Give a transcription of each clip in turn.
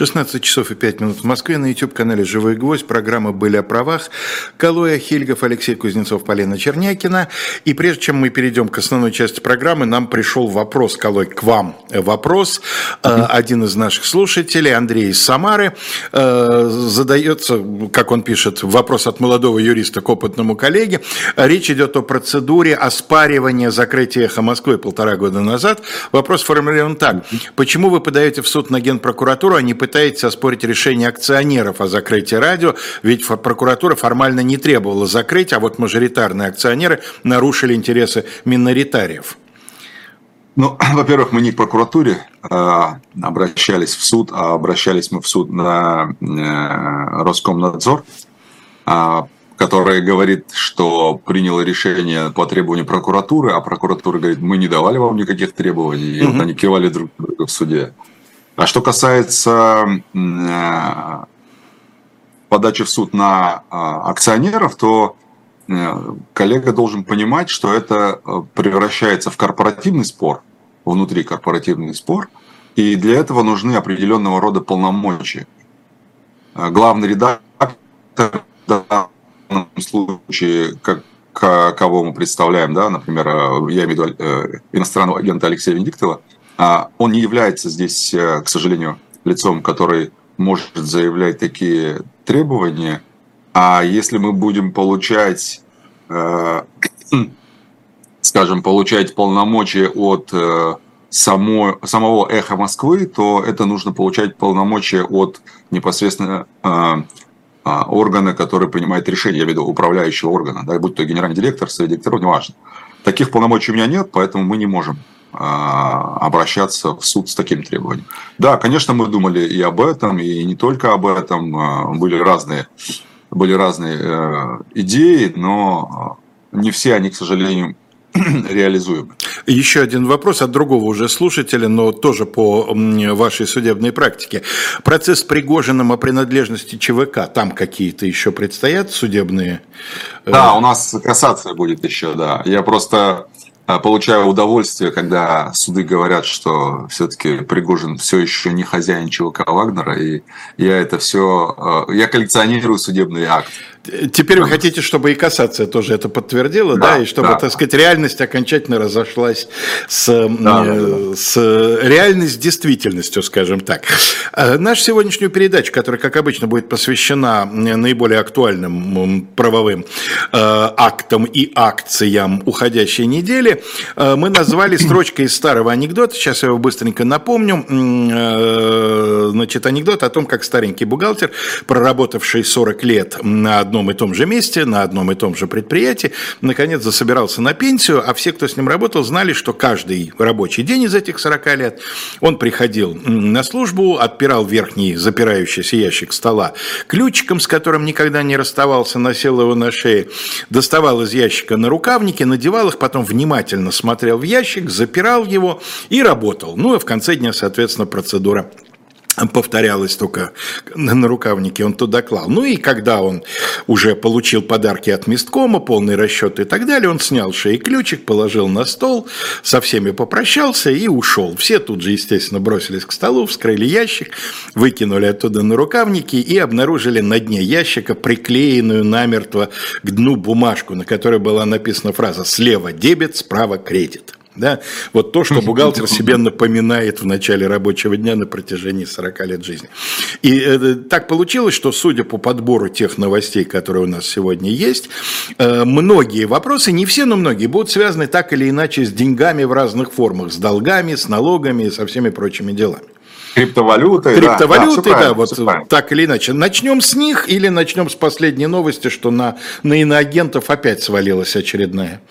16 часов и 5 минут в Москве на YouTube-канале «Живой гвоздь». Программа «Были о правах». Калоя Хильгов, Алексей Кузнецов, Полина Чернякина. И прежде чем мы перейдем к основной части программы, нам пришел вопрос, Калой, к вам. Вопрос. Mm-hmm. Один из наших слушателей, Андрей из Самары, э, задается, как он пишет, вопрос от молодого юриста к опытному коллеге. Речь идет о процедуре оспаривания закрытия «Эхо Москвы» полтора года назад. Вопрос формулирован так. Почему вы подаете в суд на Генпрокуратуру, а не пытаетесь оспорить решение акционеров о закрытии радио? Ведь прокуратура формально не требовала закрыть, а вот мажоритарные акционеры нарушили интересы миноритариев. Ну, во-первых, мы не к прокуратуре а, обращались в суд, а обращались мы в суд на э, Роскомнадзор, а, который говорит, что приняло решение по требованию прокуратуры, а прокуратура говорит, мы не давали вам никаких требований, и угу. они кивали друг друга в суде. А что касается э, подачи в суд на а, акционеров, то э, коллега должен понимать, что это э, превращается в корпоративный спор, внутри корпоративный спор, и для этого нужны определенного рода полномочия. Главный редактор в данном случае, как кого мы представляем, да, например, я имею в виду иностранного агента Алексея Венедиктова, а он не является здесь, э, к сожалению, лицом, который может заявлять такие требования. А если мы будем получать, э, скажем, получать полномочия от э, само, самого эхо Москвы, то это нужно получать полномочия от непосредственно органа, который принимает решение, я имею в виду управляющего органа, да, будь то генеральный директор, совет директоров, неважно. Таких полномочий у меня нет, поэтому мы не можем а, обращаться в суд с таким требованием. Да, конечно, мы думали и об этом, и не только об этом. А, были разные, были разные э, идеи, но а, не все они, к сожалению, реализуемы. Еще один вопрос от другого уже слушателя, но тоже по вашей судебной практике. Процесс с Пригожиным о принадлежности ЧВК, там какие-то еще предстоят судебные? Э, да, у нас кассация будет еще, да. Я просто а, получаю удовольствие, когда суды говорят, что все-таки Пригожин все еще не хозяин ЧВК Вагнера, и я это все, а, я коллекционирую судебный акт. Теперь вы хотите, чтобы и кассация тоже это подтвердила, да, да и чтобы, да. так сказать, реальность окончательно разошлась с, да, э, с реальность с действительностью, скажем так. Э, нашу сегодняшнюю передачу, которая, как обычно, будет посвящена наиболее актуальным правовым э, актам и акциям уходящей недели, мы назвали строчкой из старого анекдота, сейчас я его быстренько напомню, значит, анекдот о том, как старенький бухгалтер, проработавший 40 лет на одном и том же месте, на одном и том же предприятии, наконец засобирался на пенсию, а все, кто с ним работал, знали, что каждый рабочий день из этих 40 лет он приходил на службу, отпирал верхний запирающийся ящик стола ключиком, с которым никогда не расставался, носил его на шее, доставал из ящика на рукавники, надевал их, потом внимательно смотрел в ящик, запирал его и работал. Ну, и в конце дня, соответственно, процедура повторялось только на рукавнике, он туда клал. Ну и когда он уже получил подарки от месткома, полный расчет и так далее, он снял шеи ключик, положил на стол, со всеми попрощался и ушел. Все тут же, естественно, бросились к столу, вскрыли ящик, выкинули оттуда на рукавники и обнаружили на дне ящика приклеенную намертво к дну бумажку, на которой была написана фраза «слева дебет, справа кредит». Да? Вот то, что бухгалтер себе напоминает в начале рабочего дня на протяжении 40 лет жизни. И э, так получилось, что судя по подбору тех новостей, которые у нас сегодня есть, э, многие вопросы, не все, но многие, будут связаны так или иначе с деньгами в разных формах, с долгами, с налогами и со всеми прочими делами. Криптовалюты. Криптовалюты, да, да, вот так или иначе. Начнем с них или начнем с последней новости, что на, на иноагентов опять свалилась очередная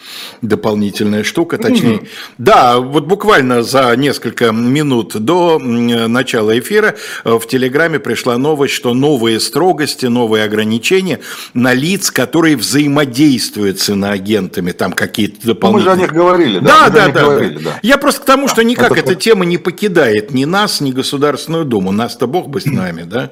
дополнительная штука. Точнее, mm-hmm. да, вот буквально за несколько минут до начала эфира э, в Телеграме пришла новость, что новые строгости, новые ограничения на лиц, которые взаимодействуют с иноагентами, там какие-то дополнительные... Ну, мы же о них говорили, да? Да, да, да, говорили, да. Я просто к тому, что никак это... эта тема не покидает ни нас, ни государства Государственную Думу. Нас-то Бог бы с нами, да?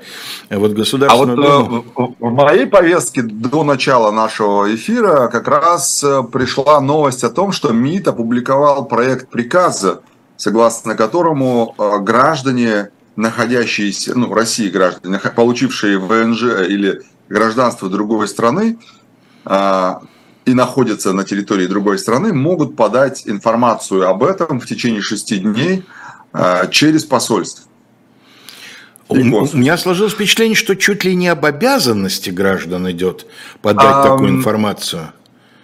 Вот Государственную а вот, Думу... Э, в моей повестке до начала нашего эфира как раз э, пришла новость о том, что МИД опубликовал проект приказа, согласно которому э, граждане находящиеся, ну, России граждане, получившие ВНЖ или гражданство другой страны и находятся на территории другой страны, могут подать информацию об этом в течение шести дней через посольство. У, у меня сложилось впечатление, что чуть ли не об обязанности граждан идет подать а, такую информацию.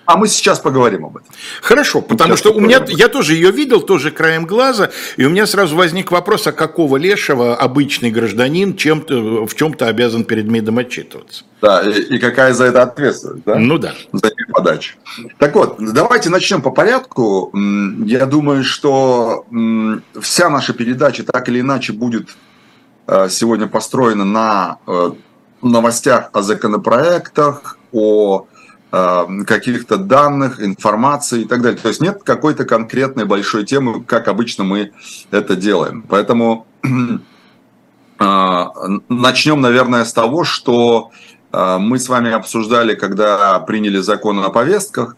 А мы сейчас поговорим об этом. Хорошо, потому что у меня, я тоже ее видел, тоже краем глаза, и у меня сразу возник вопрос, а какого лешего обычный гражданин чем-то, в чем-то обязан перед МИДом отчитываться? Да, и, и какая за это ответственность, да? Ну да. За подачу. Так вот, давайте начнем по порядку. Я думаю, что вся наша передача так или иначе будет сегодня построена на э, новостях о законопроектах, о Э, каких-то данных, информации и так далее. То есть нет какой-то конкретной большой темы, как обычно мы это делаем. Поэтому э, начнем, наверное, с того, что э, мы с вами обсуждали, когда приняли закон о повестках.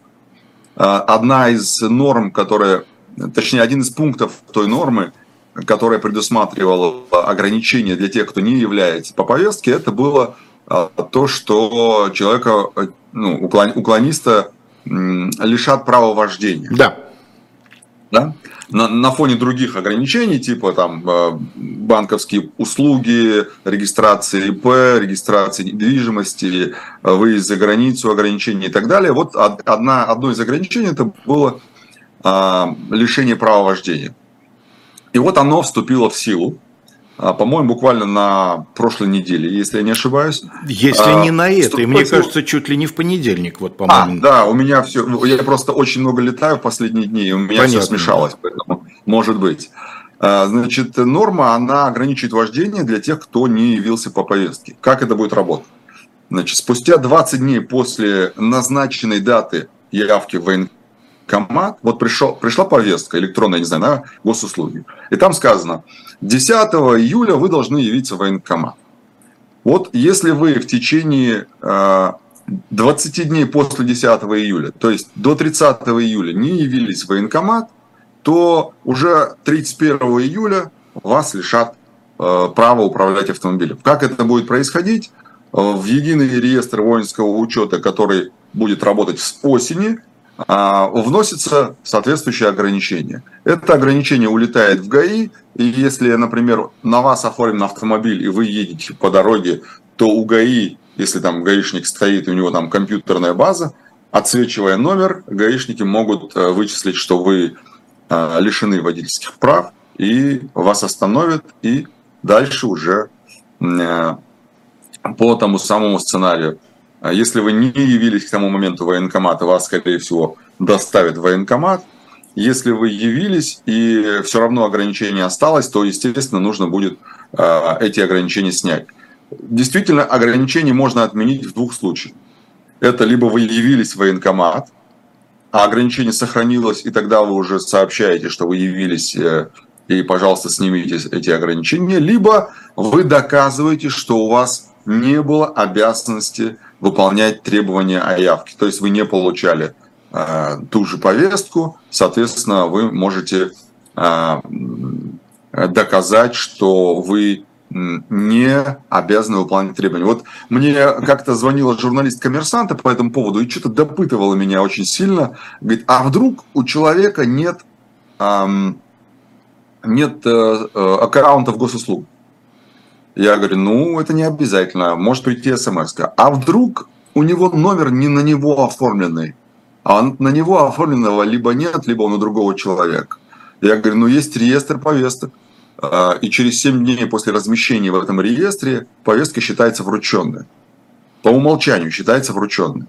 Одна из норм, которая, точнее, один из пунктов той нормы, которая предусматривала ограничения для тех, кто не является по повестке, это было то, что человека ну, уклон, уклониста лишат права вождения. Да. Да? На, на фоне других ограничений, типа там э, банковские услуги, регистрации ИП, регистрации недвижимости, э, выезд за границу, ограничения и так далее. Вот одна, одно из ограничений это было а, лишение права вождения. И вот оно вступило в силу. А, по-моему, буквально на прошлой неделе, если я не ошибаюсь. Если а, не на этой, мне кажется, чуть ли не в понедельник, вот, по-моему. А, да, у меня все, я просто очень много летаю в последние дни, и у меня Понятно. все смешалось, поэтому может быть. А, значит, норма, она ограничивает вождение для тех, кто не явился по повестке. Как это будет работать? Значит, спустя 20 дней после назначенной даты явки в военкомат, вот пришел, пришла повестка электронная, не знаю, на госуслуги, и там сказано – 10 июля вы должны явиться в военкомат. Вот если вы в течение 20 э, дней после 10 июля, то есть до 30 июля не явились в военкомат, то уже 31 июля вас лишат э, права управлять автомобилем. Как это будет происходить? В единый реестр воинского учета, который будет работать с осени, вносится соответствующее ограничение. Это ограничение улетает в ГАИ, и если, например, на вас оформлен автомобиль, и вы едете по дороге, то у ГАИ, если там гаишник стоит, у него там компьютерная база, отсвечивая номер, гаишники могут э, вычислить, что вы э, лишены водительских прав, и вас остановят, и дальше уже э, по тому самому сценарию а если вы не явились к тому моменту военкомата, вас, скорее всего, доставят в военкомат. Если вы явились и все равно ограничение осталось, то, естественно, нужно будет а, эти ограничения снять. Действительно, ограничения можно отменить в двух случаях. Это либо вы явились в военкомат, а ограничение сохранилось, и тогда вы уже сообщаете, что вы явились, э, и, пожалуйста, снимите эти ограничения, либо вы доказываете, что у вас не было обязанности выполнять требования о явке. То есть вы не получали э, ту же повестку, соответственно, вы можете э, доказать, что вы не обязаны выполнять требования. Вот мне как-то звонила журналист коммерсанта по этому поводу и что-то допытывала меня очень сильно. Говорит, а вдруг у человека нет, эм, нет э, э аккаунтов госуслуг? Я говорю, ну, это не обязательно, может прийти смс -ка. А вдруг у него номер не на него оформленный, а на него оформленного либо нет, либо он у другого человека. Я говорю, ну, есть реестр повесток, а, и через 7 дней после размещения в этом реестре повестка считается врученной. По умолчанию считается врученной.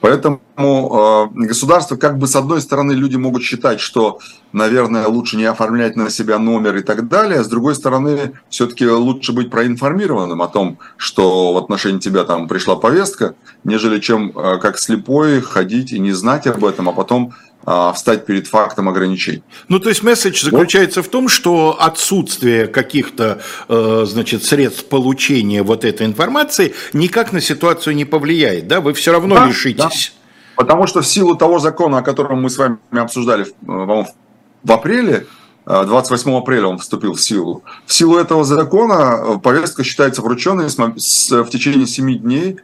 Поэтому э, государство, как бы с одной стороны, люди могут считать, что, наверное, лучше не оформлять на себя номер и так далее, а с другой стороны, все-таки лучше быть проинформированным о том, что в отношении тебя там пришла повестка, нежели чем э, как слепой ходить и не знать об этом, а потом встать перед фактом ограничений. Ну, то есть месседж заключается в том, что отсутствие каких-то, э, значит, средств получения вот этой информации никак на ситуацию не повлияет, да? Вы все равно да, лишитесь. Да. Потому что в силу того закона, о котором мы с вами обсуждали, э, в апреле, 28 апреля он вступил в силу. В силу этого закона повестка считается врученной в течение 7 дней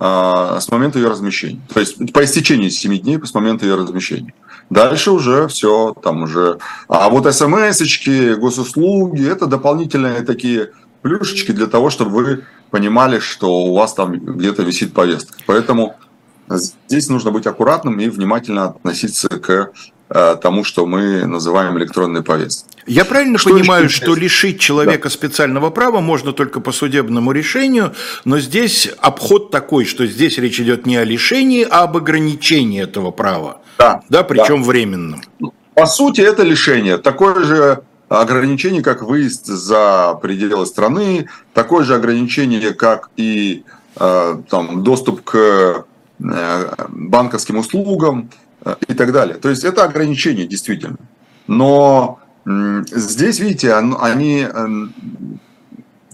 с момента ее размещения. То есть по истечении 7 дней с момента ее размещения. Дальше уже все, там уже... А вот смс-очки, госуслуги, это дополнительные такие плюшечки для того, чтобы вы понимали, что у вас там где-то висит повестка. Поэтому здесь нужно быть аккуратным и внимательно относиться к э, тому, что мы называем электронной повесткой. Я правильно что понимаю, что лишить человека да. специального права можно только по судебному решению, но здесь обход такой, что здесь речь идет не о лишении, а об ограничении этого права. Да, да причем да. временном. По сути, это лишение. Такое же ограничение, как выезд за пределы страны, такое же ограничение, как и э, там, доступ к э, банковским услугам э, и так далее. То есть это ограничение действительно. Но здесь, видите, они,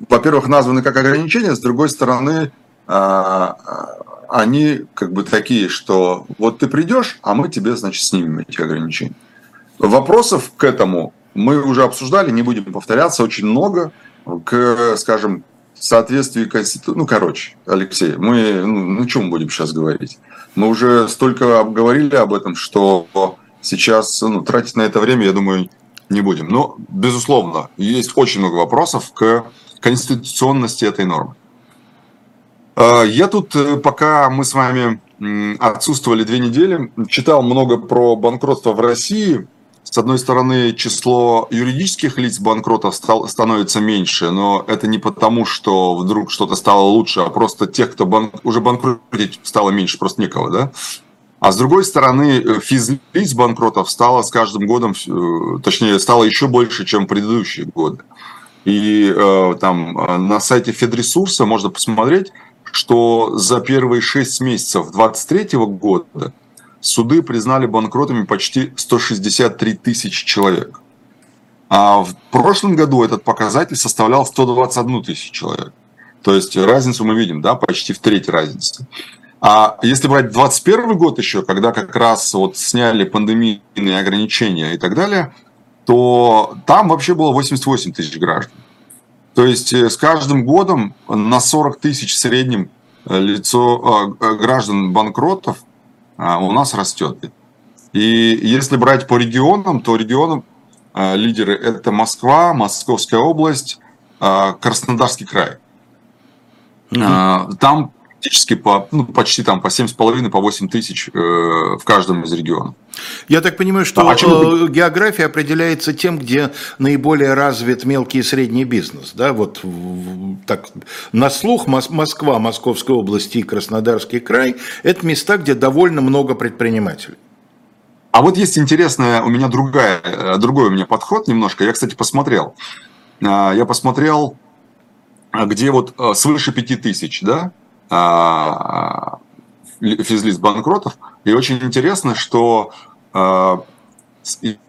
во-первых, названы как ограничения, с другой стороны, они как бы такие, что вот ты придешь, а мы тебе, значит, снимем эти ограничения. Вопросов к этому мы уже обсуждали, не будем повторяться, очень много к, скажем, соответствии Конституции. Ну, короче, Алексей, мы, ну, ну, чем будем сейчас говорить? Мы уже столько обговорили об этом, что сейчас ну, тратить на это время, я думаю, не будем. Но, безусловно, есть очень много вопросов к конституционности этой нормы. А, я тут, э, пока мы с вами отсутствовали две недели, читал много про банкротство в России. С одной стороны, число юридических лиц банкротов стал, становится меньше, но это не потому, что вдруг что-то стало лучше, а просто тех, кто банк, уже банкротить стало меньше, просто некого, да? А с другой стороны, э, физлиц банкротов стало с каждым годом, э, точнее, стало еще больше, чем в предыдущие годы. И э, там на сайте Федресурса можно посмотреть, что за первые 6 месяцев 2023 года суды признали банкротами почти 163 тысячи человек. А в прошлом году этот показатель составлял 121 тысячу человек. То есть разницу мы видим, да, почти в треть разницы. А если брать 2021 год еще, когда как раз вот сняли пандемийные ограничения и так далее, то там вообще было 88 тысяч граждан. То есть э, с каждым годом на 40 тысяч в среднем э, лицо э, граждан банкротов у нас растет. И если брать по регионам, то регионам лидеры это Москва, Московская область, Краснодарский край. Там практически по, ну, почти там по 7,5, по 8 тысяч э, в каждом из регионов. Я так понимаю, что а э, география определяется тем, где наиболее развит мелкий и средний бизнес. Да? Вот так, на слух Москва, Московская область и Краснодарский край – это места, где довольно много предпринимателей. А вот есть интересная у меня другая, э, другой у меня подход немножко. Я, кстати, посмотрел. А, я посмотрел, где вот э, свыше 5 тысяч, да, физлиц банкротов. И очень интересно, что а,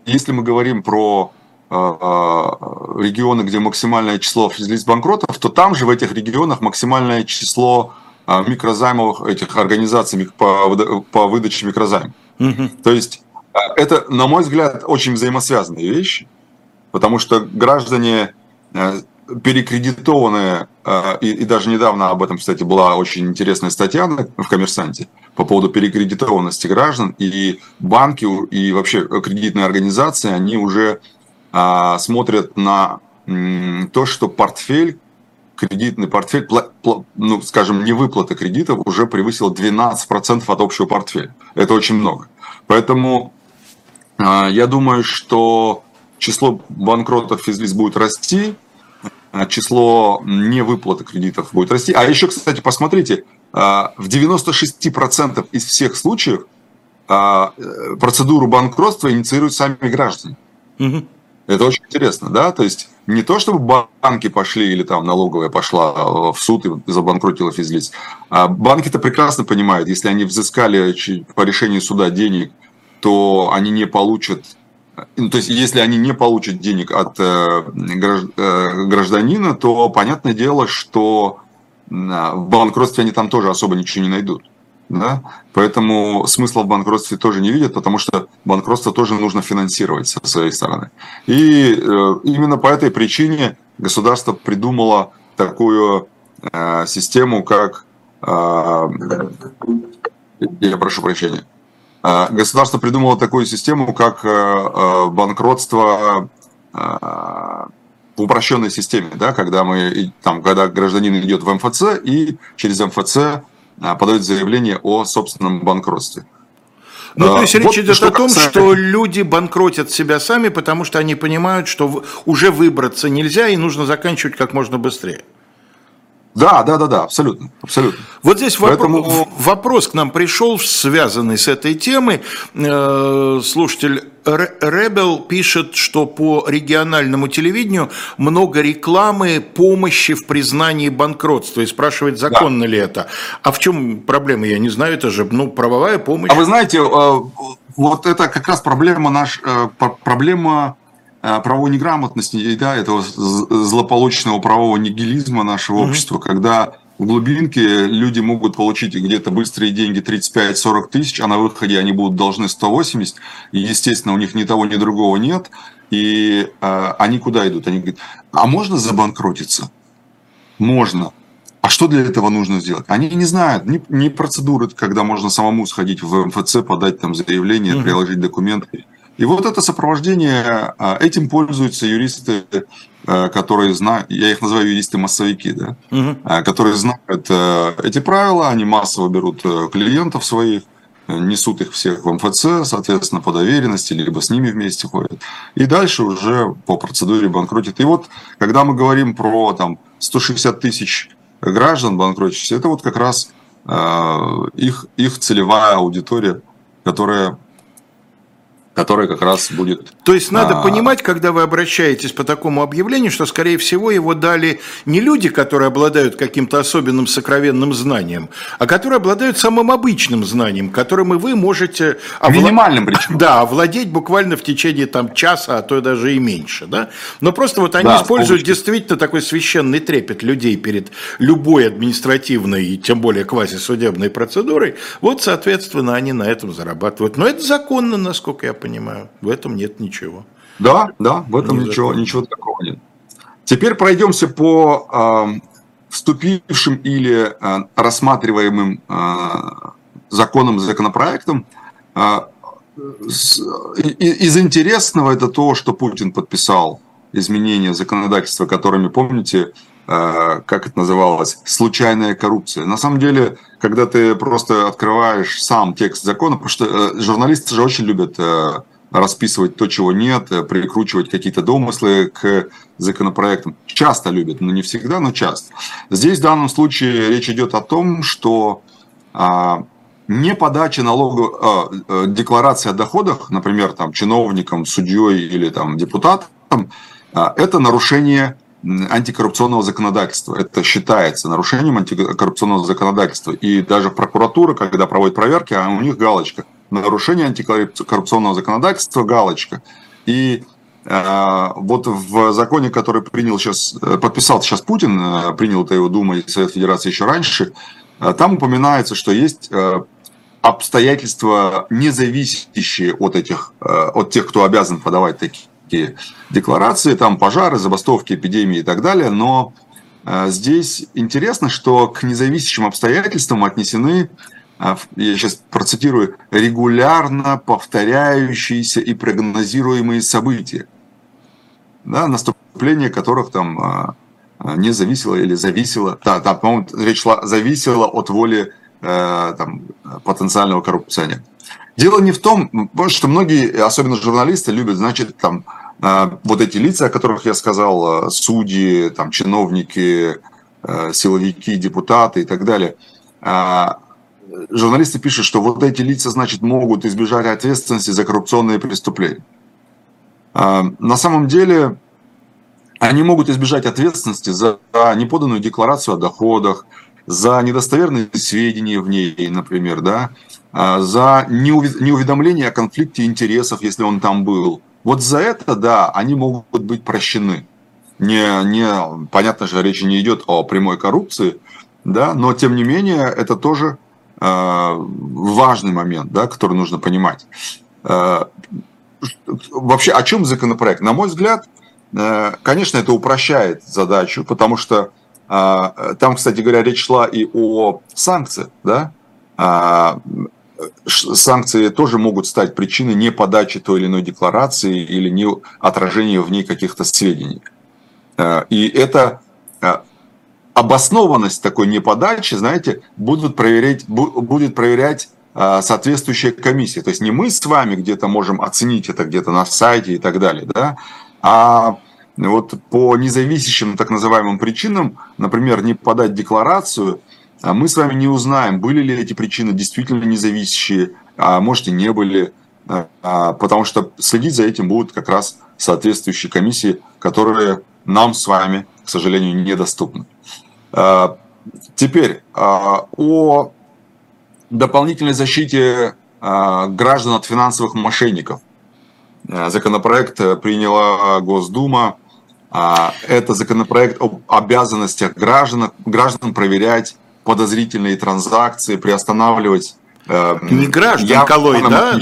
если мы говорим про а, регионы, где максимальное число физлиц банкротов, то там же в этих регионах максимальное число микрозаймовых этих организаций по, по выдаче микрозаймов. Угу. То есть это, на мой взгляд, очень взаимосвязанные вещи, потому что граждане перекредитованные, э, и, и даже недавно об этом, кстати, была очень интересная статья в «Коммерсанте» по поводу перекредитованности граждан, и банки, и вообще кредитные организации, они уже а, смотрят на то, что портфель, кредитный портфель, ну, скажем, не выплата кредитов уже превысил 12% от общего портфеля. Это очень много. Поэтому а, я думаю, что число банкротов физлиц будет расти, а, число невыплаты кредитов будет расти. А еще, кстати, посмотрите, а, в 96% из всех случаев а, процедуру банкротства инициируют сами граждане. Угу. Это очень интересно, да? То есть не то, чтобы банки пошли или там налоговая пошла в суд и забанкротила физлиц. А банки-то прекрасно понимают, если они взыскали по решению суда денег, то они не получат ну, то есть, если они не получат денег от э, э, гражданина, то понятное дело, что в банкротстве они там тоже особо ничего не найдут. Да? Поэтому смысла в банкротстве тоже не видят, потому что банкротство тоже нужно финансировать со своей стороны. И э, именно по этой причине государство придумало такую систему, как... Я прошу прощения. Э, государство придумало такую систему, как э, э, банкротство в упрощенной системе, да, когда мы там, когда гражданин идет в МФЦ и через МФЦ а, подают заявление о собственном банкротстве. Ну, то есть а, речь вот идет о том, касается... что люди банкротят себя сами, потому что они понимают, что уже выбраться нельзя и нужно заканчивать как можно быстрее. Да, да, да, да, абсолютно, абсолютно. Вот здесь Поэтому... вопрос, вопрос к нам пришел, связанный с этой темой. Э, слушатель Ребел пишет, что по региональному телевидению много рекламы помощи в признании банкротства и спрашивает, законно да. ли это. А в чем проблема? Я не знаю, это же ну, правовая помощь. А вы знаете, э, вот это как раз проблема наш, э, проблема правовой неграмотности, да, этого злополучного правового нигилизма нашего mm-hmm. общества, когда в глубинке люди могут получить где-то быстрые деньги 35-40 тысяч, а на выходе они будут должны 180, и, естественно, у них ни того, ни другого нет, и э, они куда идут? Они говорят, а можно забанкротиться? Можно. А что для этого нужно сделать? Они не знают ни, ни процедуры, когда можно самому сходить в МФЦ, подать там заявление, mm-hmm. приложить документы и вот это сопровождение, а, этим пользуются юристы, а, которые знают, я их называю юристы-массовики, да, угу. которые знают э, эти правила, они массово берут э, клиентов своих, несут их всех в МФЦ, соответственно, по доверенности, либо с ними вместе ходят. И дальше уже по процедуре банкротят. И вот, когда мы говорим про там, 160 тысяч граждан банкротящихся, это вот как раз э, их, их целевая аудитория, которая который как раз будет... То есть надо а... понимать, когда вы обращаетесь по такому объявлению, что, скорее всего, его дали не люди, которые обладают каким-то особенным сокровенным знанием, а которые обладают самым обычным знанием, которым и вы можете... Овла... Минимальным причем. Да, овладеть буквально в течение там, часа, а то даже и меньше. Да? Но просто вот они да, используют действительно такой священный трепет людей перед любой административной и тем более квазисудебной процедурой. Вот, соответственно, они на этом зарабатывают. Но это законно, насколько я понимаю понимаю. В этом нет ничего. Да, да, в этом не ничего, ничего такого нет. Теперь пройдемся по э, вступившим или э, рассматриваемым э, законам, законопроектам. Э, с, из интересного это то, что Путин подписал изменения законодательства, которыми, помните, как это называлось, случайная коррупция. На самом деле, когда ты просто открываешь сам текст закона, потому что э, журналисты же очень любят э, расписывать то, чего нет, прикручивать какие-то домыслы к законопроектам. Часто любят, но не всегда, но часто. Здесь в данном случае речь идет о том, что а, не подача налогов, а, декларации о доходах, например, там, чиновникам, судьей или там, депутатам, а, это нарушение антикоррупционного законодательства. Это считается нарушением антикоррупционного законодательства. И даже прокуратура, когда проводит проверки, а у них галочка. Нарушение антикоррупционного законодательства, галочка. И э, вот в законе, который принял сейчас, подписал сейчас Путин, э, принял это его Дума и Совет Федерации еще раньше, э, там упоминается, что есть обстоятельства, не зависящие от этих, от тех, кто обязан подавать такие такие декларации, там пожары, забастовки, эпидемии и так далее, но э, здесь интересно, что к независящим обстоятельствам отнесены, э, я сейчас процитирую, регулярно повторяющиеся и прогнозируемые события, да, наступление которых там э, не зависело или зависело, да, да по-моему, речь шла, зависело от воли там, потенциального коррупционера. Дело не в том, что многие, особенно журналисты, любят, значит, там, а, вот эти лица, о которых я сказал, а, судьи, там, чиновники, а, силовики, депутаты и так далее. Журналисты пишут, что вот эти лица, значит, могут избежать ответственности за коррупционные преступления. На самом деле, они могут избежать ответственности за неподанную декларацию о доходах, за недостоверные сведения в ней, например, да, а, за неуведомление о конфликте интересов, если он там был. Вот за это, да, они могут быть прощены. Не, не, понятно же, речь не идет о прямой коррупции, да, но тем не менее это тоже важный момент, да, который нужно понимать. Вообще, о чем законопроект? На мой взгляд, конечно, это упрощает задачу, потому что там, кстати говоря, речь шла и о санкциях, да, санкции тоже могут стать причиной не подачи той или иной декларации или не отражения в ней каких-то сведений. Э, и это обоснованность такой неподачи, знаете, будут проверять, будет проверять соответствующая комиссия. То есть не мы с вами где-то можем оценить это где-то на сайте и так далее, да, а вот по независящим так называемым причинам, например, не подать декларацию – а мы с вами не узнаем, были ли эти причины действительно независящие, а может и не были, а, потому что следить за этим будут как раз соответствующие комиссии, которые нам с вами, к сожалению, недоступны. А, теперь о дополнительной защите граждан от финансовых мошенников. Законопроект приняла Госдума. Это законопроект об обязанностях граждан, граждан проверять подозрительные транзакции, приостанавливать не граждан я, колой, да?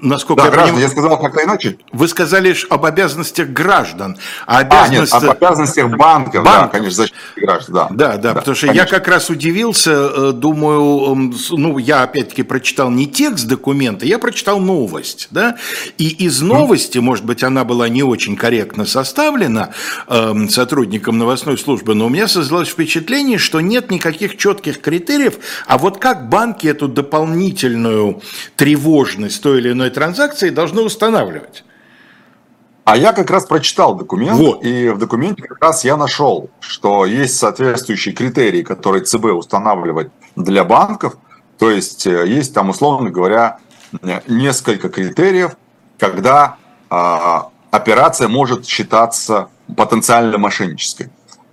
Насколько да, я граждан, поним... я сказал как-то иначе. Вы сказали об обязанностях граждан. А, обязанности... а нет, об обязанностях банков, банков. да, конечно, защиты граждан, да. Да, да, да потому что конечно. я как раз удивился, э, думаю, ну, я опять-таки прочитал не текст документа, я прочитал новость, да, и из новости, mm. может быть, она была не очень корректно составлена э, сотрудникам новостной службы, но у меня создалось впечатление, что нет никаких четких критериев, а вот как банки эту дополнительную дополнительную тревожность той или иной транзакции должны устанавливать. А я как раз прочитал документ, вот. и в документе как раз я нашел, что есть соответствующие критерии, которые ЦБ устанавливает для банков. То есть э, есть там, условно говоря, несколько критериев, когда а, операция может считаться потенциально мошеннической.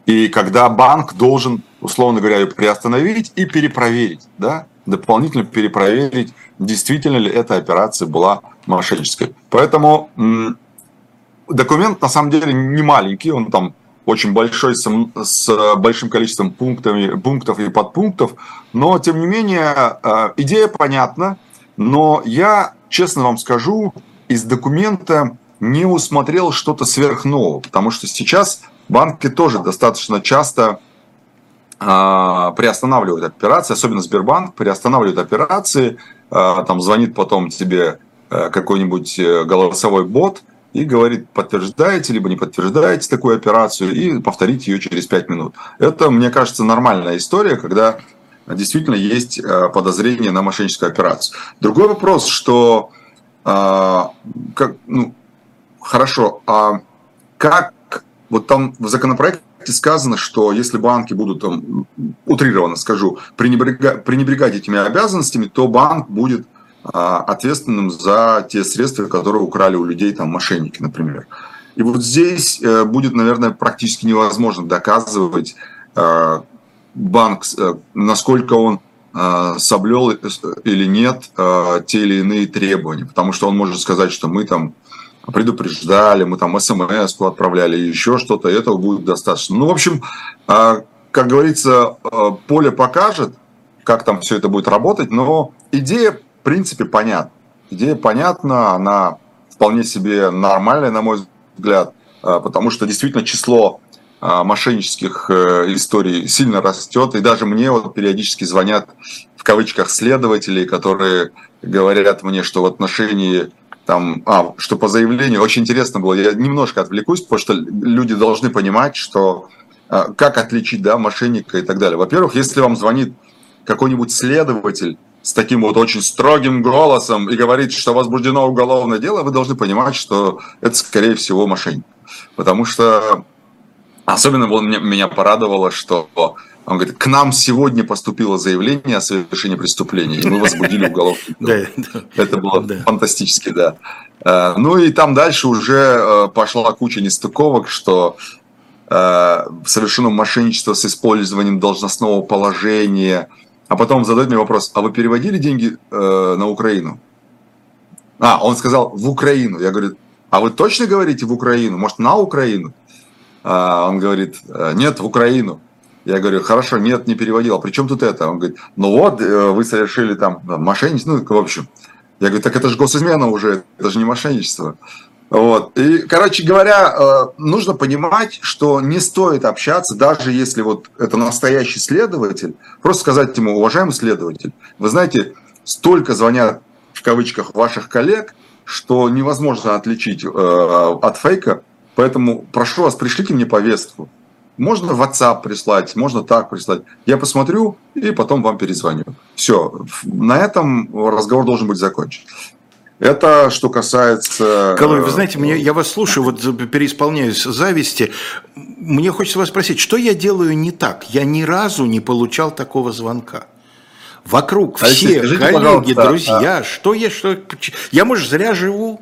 И когда банк должен, условно говоря, ее приостановить и перепроверить. Да? Дополнительно перепроверить, действительно ли эта операция была мошеннической. Поэтому документ на самом деле не маленький, он там очень большой, с, с большим количеством пунктами, пунктов и подпунктов, но тем не менее э, идея понятна, но я, честно вам скажу, из документа не усмотрел что-то сверхнового, потому что сейчас банки тоже достаточно часто приостанавливают операции, особенно Сбербанк приостанавливает операции, а, там звонит потом тебе э, какой-нибудь э, голосовой бот и говорит, подтверждаете либо не подтверждаете такую операцию, и повторите ее через 5 минут. Это, мне кажется, нормальная история, когда действительно есть э, подозрение на мошенническую операцию. Другой вопрос, что а, как, ну, хорошо, а как вот там в законопроекте сказано, что если банки будут, там, утрированно скажу, пренебрегать, пренебрегать этими обязанностями, то банк будет а, ответственным за те средства, которые украли у людей, там, мошенники, например. И вот здесь э, будет, наверное, практически невозможно доказывать э, банк, э, насколько он соблел или нет те или иные требования, потому что он может сказать, что мы там предупреждали, мы там смс отправляли, еще что-то, этого будет достаточно. Ну, в общем, а, как говорится, а, поле покажет, как там все это будет работать, но идея, в принципе, понятна. Идея понятна, она вполне себе нормальная, на мой взгляд, а, потому что действительно число мошеннических э, историй сильно растет, и даже мне вот периодически звонят в кавычках следователи, которые говорят мне, что в отношении там, а, что по заявлению, очень интересно было, я немножко отвлекусь, потому что люди должны понимать, что а, как отличить, да, мошенника и так далее. Во-первых, если вам звонит какой-нибудь следователь с таким вот очень строгим голосом и говорит, что возбуждено уголовное дело, вы должны понимать, что это, скорее всего, мошенник. Потому что особенно меня, меня порадовало, что он говорит, к нам сегодня поступило заявление о совершении преступления, и мы возбудили уголовное дело. Это было фантастически, да. Э, ну и там дальше уже э, пошла куча нестыковок, что э, совершено мошенничество с использованием должностного положения. А потом задает мне вопрос, а вы переводили деньги на Украину? А, он сказал, в Украину. Я говорю, а вы точно говорите в Украину? Может, на Украину? А он говорит, нет, в Украину. Я говорю, хорошо, нет, не переводил. А при чем тут это? Он говорит, ну вот, э, вы совершили там мошенничество, ну, в общем. Я говорю, так это же госизмена уже, это же не мошенничество. Вот. И, короче говоря, э, нужно понимать, что не стоит общаться, даже если вот это настоящий следователь, просто сказать ему, уважаемый следователь, вы знаете, столько звонят в кавычках ваших коллег, что невозможно отличить э, от фейка, поэтому прошу вас, пришлите мне повестку. Можно в WhatsApp прислать, можно так прислать. Я посмотрю и потом вам перезвоню. Все, на этом разговор должен быть закончен. Это что касается... Колой, вы э, знаете, мне, я вас слушаю, вот переисполняюсь зависти. Мне хочется вас спросить, что я делаю не так? Я ни разу не получал такого звонка. Вокруг все скажите, коллеги, друзья, а... что я, что... Я, может, зря живу?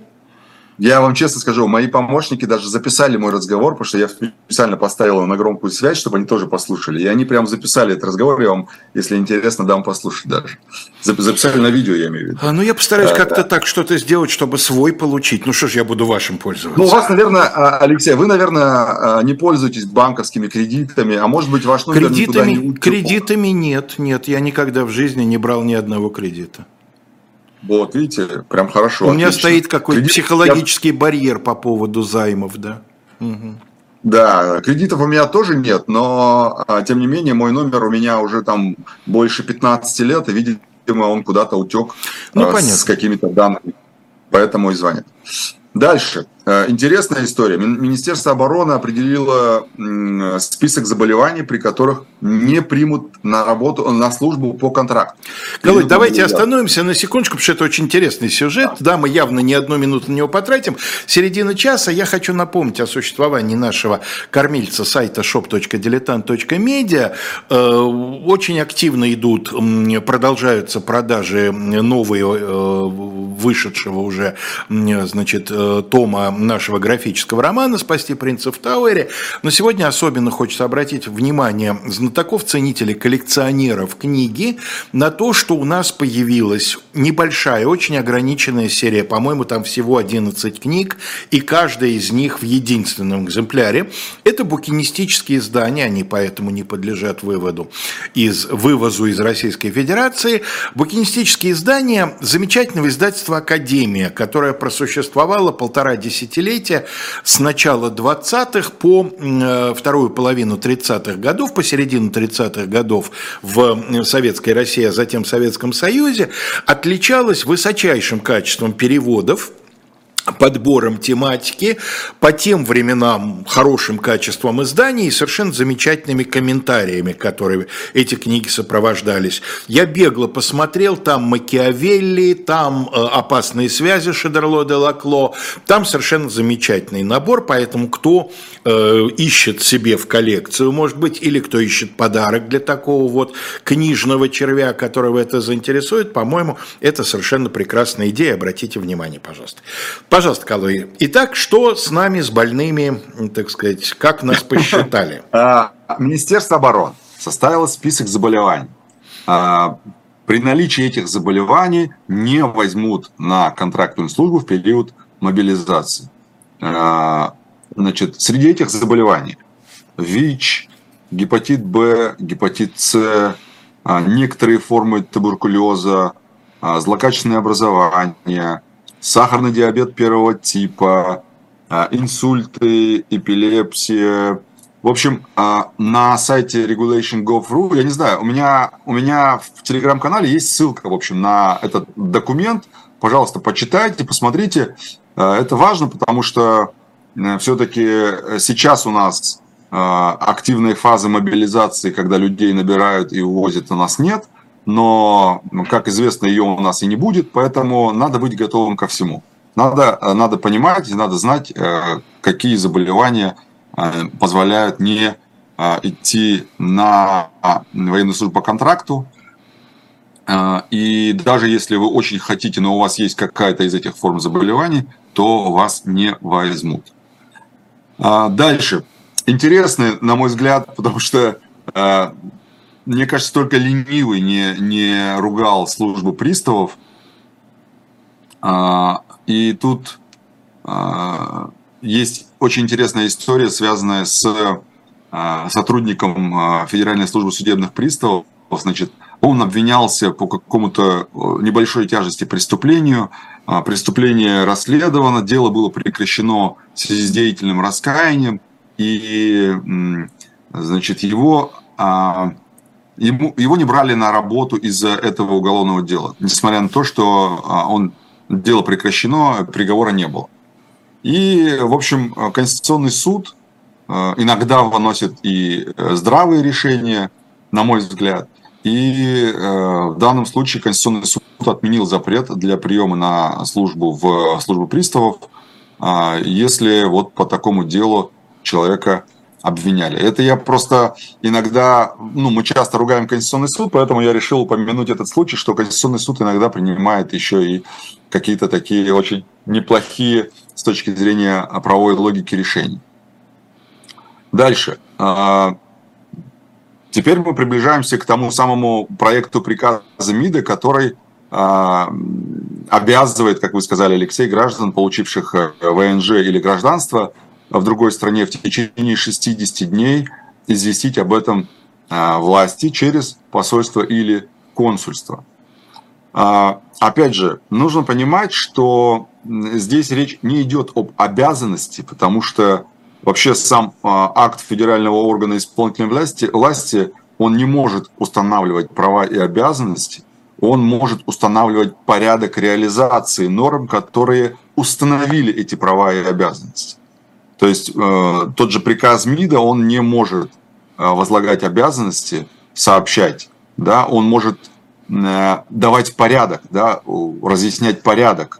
Я вам честно скажу, мои помощники даже записали мой разговор, потому что я специально поставил его на громкую связь, чтобы они тоже послушали. И они прям записали этот разговор, я вам, если интересно, дам послушать даже. Записали на видео, я имею в виду. А, ну, я постараюсь а, как-то да. так что-то сделать, чтобы свой получить. Ну, что ж, я буду вашим пользоваться. Ну, у вас, наверное, а, Алексей, вы, наверное, а, не пользуетесь банковскими кредитами, а может быть, ваш номер кредитами, никуда не Кредитами нет, нет, я никогда в жизни не брал ни одного кредита. Вот, видите, прям хорошо. У отлично. меня стоит какой-то Кредит... психологический я... барьер по поводу займов, да. Угу. Да, кредитов у меня тоже нет, но а, тем не менее мой номер у меня уже там больше 15 лет, и, видимо, он куда-то утек ну, а, с какими-то данными, поэтому и звонит. Дальше. Э, интересная история. Министерство обороны определило список заболеваний, при которых не примут на работу, на службу по контракту. Колой, давайте остановимся на секундочку, потому что это очень интересный сюжет. Да. да, мы явно не одну минуту на него потратим. Середина часа. Я хочу напомнить о существовании нашего кормильца сайта shop.diletant.media. Э, очень активно идут, продолжаются продажи новые, э, вышедшего уже, значит, тома нашего графического романа «Спасти принца в Тауэре». Но сегодня особенно хочется обратить внимание знатоков, ценителей, коллекционеров книги на то, что у нас появилась небольшая, очень ограниченная серия, по-моему, там всего 11 книг, и каждая из них в единственном экземпляре. Это букинистические издания, они поэтому не подлежат выводу из, вывозу из Российской Федерации. Букинистические издания замечательного издательства «Академия», которое просуществовало полтора десятилетия десятилетия с начала 20-х по э, вторую половину 30-х годов, по середину 30-х годов в Советской России, а затем в Советском Союзе, отличалась высочайшим качеством переводов, подбором тематики, по тем временам хорошим качеством изданий и совершенно замечательными комментариями, которые эти книги сопровождались. Я бегло посмотрел, там Макиавелли, там э, «Опасные связи» Шедерло де Лакло, там совершенно замечательный набор, поэтому кто э, ищет себе в коллекцию, может быть, или кто ищет подарок для такого вот книжного червя, которого это заинтересует, по-моему, это совершенно прекрасная идея, обратите внимание, пожалуйста. Пожалуйста, Калуи. Итак, что с нами, с больными, так сказать, как нас посчитали? А, Министерство обороны составило список заболеваний. А, при наличии этих заболеваний не возьмут на контрактную службу в период мобилизации. А, значит, среди этих заболеваний ВИЧ, гепатит Б, гепатит С, некоторые формы туберкулеза, злокачественное образование, сахарный диабет первого типа, а, инсульты, эпилепсия. В общем, а, на сайте regulation.gov.ru, я не знаю, у меня, у меня в телеграм-канале есть ссылка, в общем, на этот документ. Пожалуйста, почитайте, посмотрите. А, это важно, потому что э, все-таки сейчас у нас активной фазы мобилизации, когда людей набирают и увозят, у нас нет – но, ну, как известно, ее у нас и не будет, поэтому надо быть готовым ко всему. Надо, э, надо понимать, надо знать, э, какие заболевания э, позволяют не идти на военную службу по контракту. И даже если вы очень хотите, но у вас есть какая-то из этих форм заболеваний, то вас не возьмут. Дальше. Интересно, на мой взгляд, потому что мне кажется, только ленивый не, не ругал службу приставов. А, и тут а, есть очень интересная история, связанная с сотрудником Федеральной службы судебных приставов, значит, он обвинялся по какому-то небольшой тяжести преступлению, преступление расследовано, дело было прекращено в связи с деятельным раскаянием, и, значит, его ему, его не брали на работу из-за этого уголовного дела, несмотря на то, что а, он, дело прекращено, приговора не было. И, в общем, Конституционный суд а, иногда выносит и э, здравые решения, на мой взгляд. И э, в данном случае Конституционный суд отменил запрет для приема на службу в службу приставов, а, если вот по такому делу человека обвиняли. Это я просто иногда, ну, мы часто ругаем Конституционный суд, поэтому я решил упомянуть этот случай, что Конституционный суд иногда принимает еще и какие-то такие очень неплохие с точки зрения правовой логики решений. Дальше. А, теперь мы приближаемся к тому самому проекту приказа МИДа, который а, обязывает, как вы сказали, Алексей, граждан, получивших э, ВНЖ или гражданство, в другой стране в течение 60 дней известить об этом а, власти через посольство или консульство. А, опять же, нужно понимать, что здесь речь не идет об обязанности, потому что вообще сам а, акт федерального органа исполнительной власти, власти он не может устанавливать права и обязанности, он может устанавливать порядок реализации норм, которые установили эти права и обязанности. То есть э, тот же приказ МИДа, он не может э, возлагать обязанности сообщать, да, он может э, давать порядок, да, разъяснять порядок,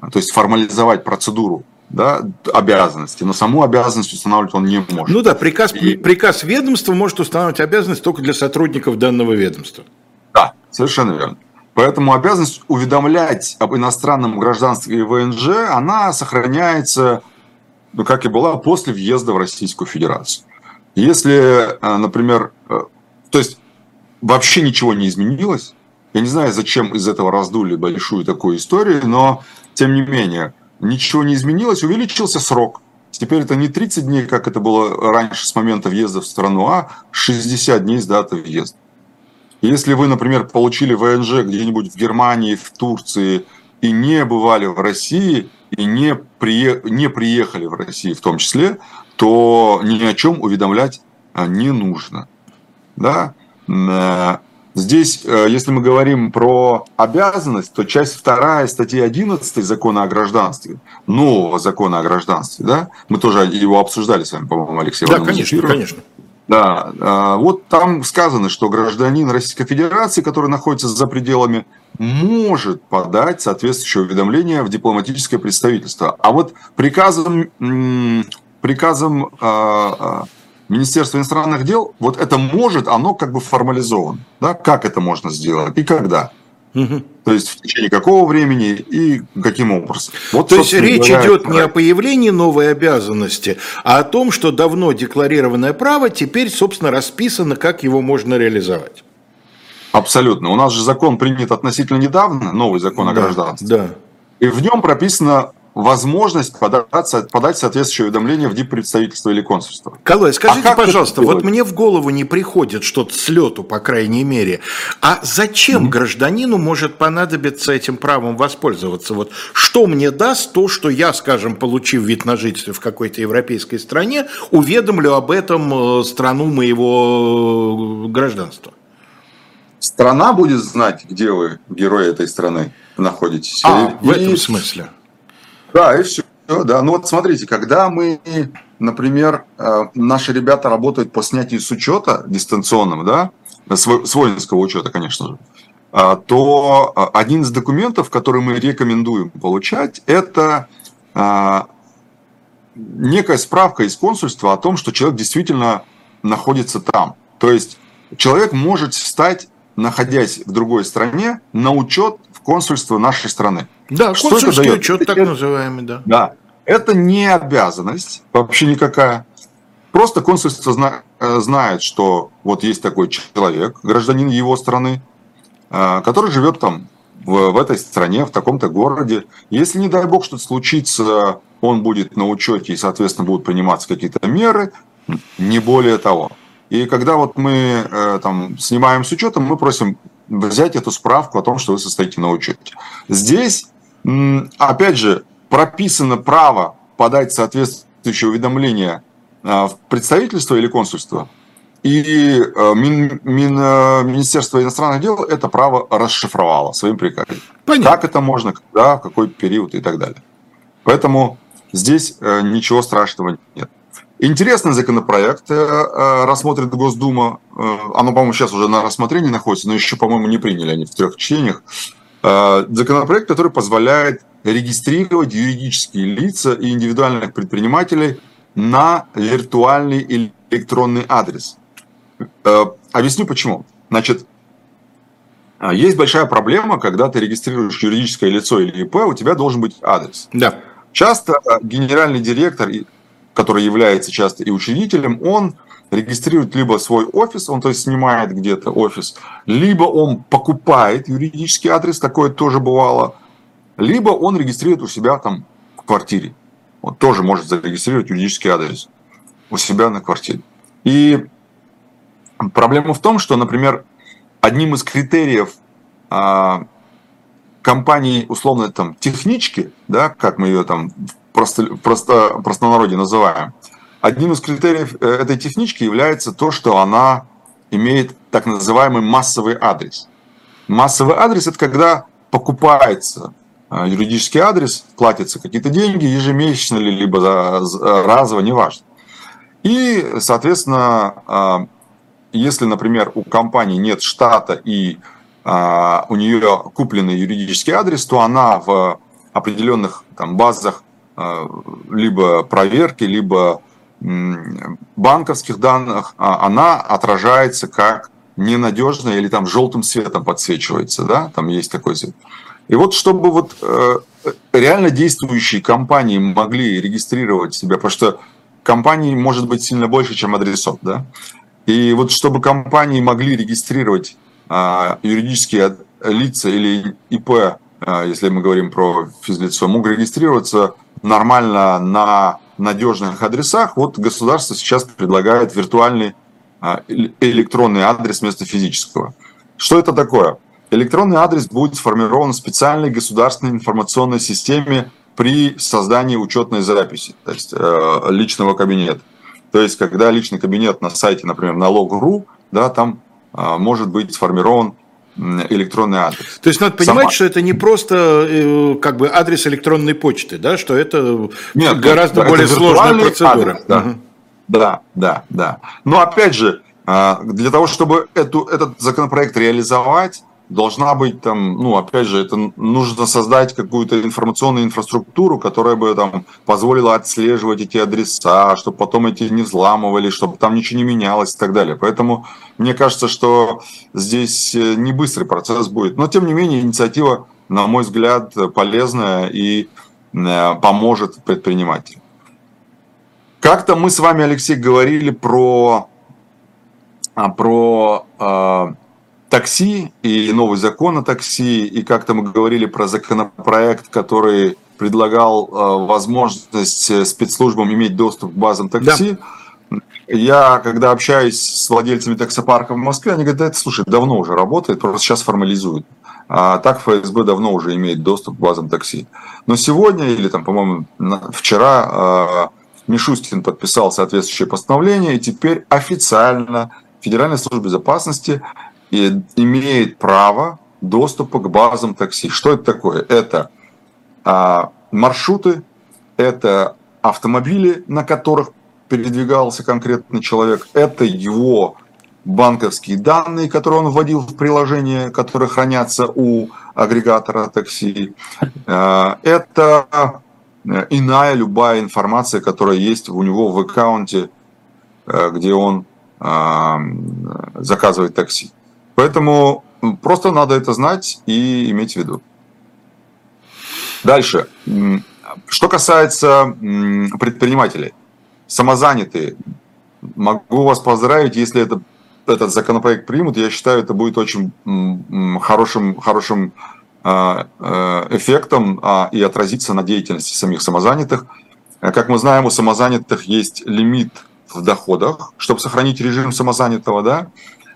то есть формализовать процедуру да, обязанности, но саму обязанность устанавливать он не может. Ну да, приказ, И... приказ ведомства может устанавливать обязанность только для сотрудников данного ведомства. Да, совершенно верно. Поэтому обязанность уведомлять об иностранном гражданстве и ВНЖ, она сохраняется ну, как и была после въезда в Российскую Федерацию. Если, э, например, э, то есть вообще ничего не изменилось, я не знаю, зачем из этого раздули большую такую историю, но тем не менее, ничего не изменилось, увеличился срок. Теперь это не 30 дней, как это было раньше с момента въезда в страну, а 60 дней с даты въезда. Если вы, например, получили ВНЖ где-нибудь в Германии, в Турции и не бывали в России, и не, прие, не приехали в Россию в том числе, то ни о чем уведомлять а, не нужно. Да? Э, здесь, э, если мы говорим про обязанность, то часть 2 статьи 11 закона о гражданстве, нового закона о гражданстве, да, мы тоже его обсуждали с вами, по-моему, Алексей Да, конечно, конечно. Да, а, вот там сказано, что гражданин Российской Федерации, который находится за пределами, может подать соответствующее уведомление в дипломатическое представительство. А вот приказом, приказом а, а, Министерства иностранных дел, вот это может, оно как бы формализовано. Да? Как это можно сделать и когда? Угу. То есть в течение какого времени и каким образом. Вот, То есть речь говоря, идет не о появлении новой обязанности, а о том, что давно декларированное право теперь, собственно, расписано, как его можно реализовать. Абсолютно. У нас же закон принят относительно недавно, новый закон о гражданстве. Да. И в нем прописано возможность податься, подать соответствующее уведомление в диппредставительство или консульство. Калой, скажите, а пожалуйста, вот мне в голову не приходит что-то с лету, по крайней мере. А зачем mm-hmm. гражданину может понадобиться этим правом воспользоваться? Вот что мне даст то, что я, скажем, получив вид на жительство в какой-то европейской стране, уведомлю об этом э, страну моего э, гражданства? Страна будет знать, где вы, герой этой страны, находитесь. А, и, в этом смысле. Да, и все. Да, ну вот смотрите, когда мы, например, э, наши ребята работают по снятию с учета дистанционным, да, с воинского учета, конечно же, а, то а, один из документов, который мы рекомендуем получать, это а, некая справка из консульства о том, что человек действительно находится там. То есть человек может стать, находясь в другой стране, на учет в консульство нашей страны. Да, что консульский это учет, так называемый, да. Да, это не обязанность вообще никакая. Просто консульство зна- э, знает, что вот есть такой человек, гражданин его страны, э, который живет там в, в этой стране, в таком-то городе. Если, не дай бог, что-то случится, он будет на учете и, соответственно, будут приниматься какие-то меры. Не более того. И когда вот мы э, там снимаем с учетом, мы просим взять эту справку о том, что вы состоите на учете. Здесь, опять же, прописано право подать соответствующее уведомление э, в представительство или консульство. И э, Мин, Мин, Министерство иностранных дел это право расшифровало своим приказом. Понятно. Как это можно, когда, в какой период и так далее. Поэтому здесь ничего страшного нет. Интересный законопроект э, э, рассмотрит Госдума. Э, оно, по-моему, сейчас уже на рассмотрении находится, но еще, по-моему, не приняли они в трех чтениях. Законопроект, который позволяет регистрировать юридические лица и индивидуальных предпринимателей на виртуальный электронный адрес. Объясню почему. Значит, есть большая проблема, когда ты регистрируешь юридическое лицо или ИП, у тебя должен быть адрес. Да. Часто генеральный директор который является часто и учредителем, он регистрирует либо свой офис, он то есть снимает где-то офис, либо он покупает юридический адрес, такое тоже бывало, либо он регистрирует у себя там в квартире. Он тоже может зарегистрировать юридический адрес у себя на квартире. И проблема в том, что, например, одним из критериев а, компании, условно, там, технички, да, как мы ее там просто, просто, простонародье называем. Одним из критериев э, этой технички является то, что она имеет так называемый массовый адрес. Массовый адрес – это когда покупается э, юридический адрес, платятся какие-то деньги ежемесячно ли, либо разово, неважно. И, соответственно, э, если, например, у компании нет штата и у нее купленный юридический адрес, то она в определенных там, базах либо проверки, либо банковских данных, а она отражается как ненадежная или там желтым цветом подсвечивается, да, там есть такой цвет. И вот чтобы вот э, реально действующие компании могли регистрировать себя, потому что компаний может быть сильно больше, чем адресов, да, и вот чтобы компании могли регистрировать э, юридические лица или ИП, э, если мы говорим про физлицо, мог регистрироваться нормально на надежных адресах, вот государство сейчас предлагает виртуальный а, электронный адрес вместо физического. Что это такое? Электронный адрес будет сформирован в специальной государственной информационной системе при создании учетной записи, то есть э, личного кабинета. То есть, когда личный кабинет на сайте, например, налог.ру, да, там э, может быть сформирован электронный адрес. То есть надо понимать, Сама. что это не просто э, как бы адрес электронной почты, да, что это Нет, гораздо это более сложная процедура. Адрес, да. Угу. да, да, да. Но опять же, а, для того, чтобы эту, этот законопроект реализовать, должна быть там, ну, опять же, это нужно создать какую-то информационную инфраструктуру, которая бы там позволила отслеживать эти адреса, чтобы потом эти не взламывали, чтобы там ничего не менялось и так далее. Поэтому мне кажется, что здесь э, не быстрый процесс будет. Но, тем не менее, инициатива, на мой взгляд, полезная и э, поможет предпринимателям. Как-то мы с вами, Алексей, говорили про, а, про э, такси и новый закон о такси, и как-то мы говорили про законопроект, который предлагал э, возможность э, спецслужбам иметь доступ к базам такси. Да. Я, когда общаюсь с владельцами таксопарка в Москве, они говорят, да это, слушай, давно уже работает, просто сейчас формализуют. А так ФСБ давно уже имеет доступ к базам такси. Но сегодня, или там, по-моему, вчера э, Мишустин подписал соответствующее постановление, и теперь официально Федеральная служба безопасности имеет право доступа к базам такси. Что это такое? Это а, маршруты, это автомобили, на которых передвигался конкретный человек, это его банковские данные, которые он вводил в приложение, которые хранятся у агрегатора такси. А, это иная любая информация, которая есть у него в аккаунте, а, где он заказывает такси. Поэтому просто надо это знать и иметь в виду. Дальше. Что касается предпринимателей, самозанятые, могу вас поздравить, если это, этот законопроект примут, я считаю, это будет очень хорошим, хорошим а, а, эффектом а, и отразится на деятельности самих самозанятых. Как мы знаем, у самозанятых есть лимит в доходах, чтобы сохранить режим самозанятого, да,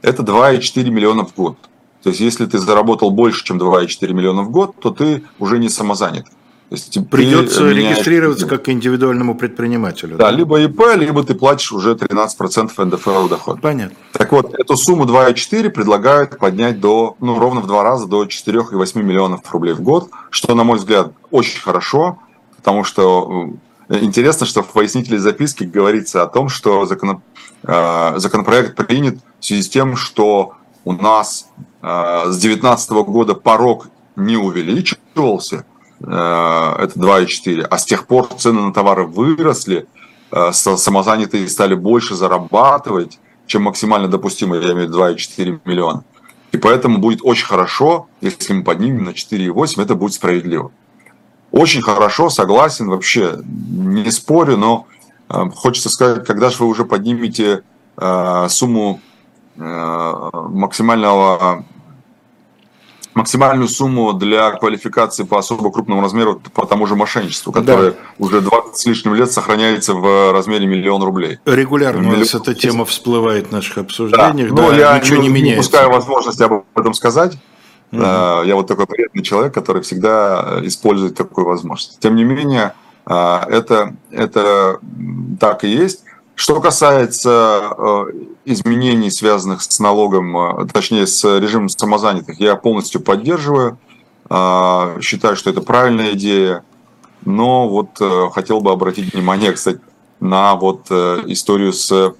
это 2,4 миллиона в год. То есть, если ты заработал больше, чем 2,4 миллиона в год, то ты уже не самозанят. То есть, Придется меняешь... регистрироваться как индивидуальному предпринимателю. Да, да, либо ИП, либо ты платишь уже 13% НДФЛ доход. Понятно. Так вот, эту сумму 2,4 предлагают поднять до, ну, ровно в два раза, до 4,8 миллионов рублей в год, что, на мой взгляд, очень хорошо, потому что интересно, что в пояснительной записке говорится о том, что закон... Э, законопроект принят в связи с тем, что у нас э, с 2019 года порог не увеличивался, э, это 2,4, а с тех пор цены на товары выросли, самозанятые стали больше зарабатывать, чем максимально допустимо, я имею в виду 2,4 миллиона. И поэтому будет очень хорошо, если мы поднимем на 4,8, это будет справедливо. Очень хорошо, согласен, вообще не спорю, но э, хочется сказать, когда же вы уже поднимете э, сумму э, максимального максимальную сумму для квалификации по особо крупному размеру по тому же мошенничеству, которое да. уже 20 с лишним лет сохраняется в размере миллион рублей. Регулярно Миллион... у нас эта тема всплывает в наших обсуждениях, да, да я ничего не, не меняется. Упускаю возможности об этом сказать. Mm-hmm. Я вот такой приятный человек, который всегда э, использует такую возможность. Тем не менее, э, это, это так и есть. Что касается э, изменений, связанных с налогом, точнее с режимом самозанятых, я полностью поддерживаю. Считаю, что это правильная идея. Но вот хотел бы обратить внимание, кстати, на вот историю с